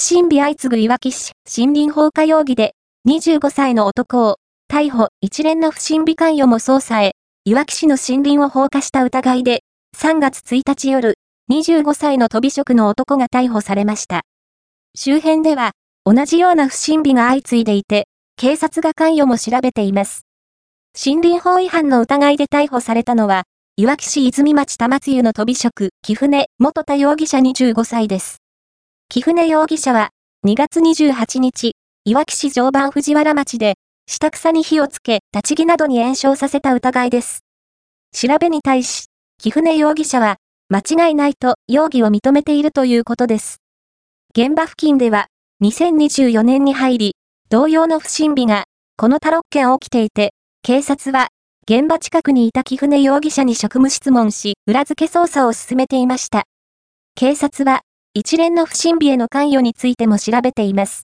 不審火相次ぐいわき市森林放火容疑で25歳の男を逮捕一連の不審火関与も捜査へ、いわき市の森林を放火した疑いで3月1日夜25歳の飛び職の男が逮捕されました。周辺では同じような不審火が相次いでいて、警察が関与も調べています。森林法違反の疑いで逮捕されたのは、いわき市泉町玉津湯の飛び職、木船元田容疑者25歳です。木船容疑者は、2月28日、いわき市常磐藤原町で、下草に火をつけ、立ち木などに炎症させた疑いです。調べに対し、木船容疑者は、間違いないと容疑を認めているということです。現場付近では、2024年に入り、同様の不審火が、このタロッ件起きていて、警察は、現場近くにいた木船容疑者に職務質問し、裏付け捜査を進めていました。警察は、一連の不審火への関与についても調べています。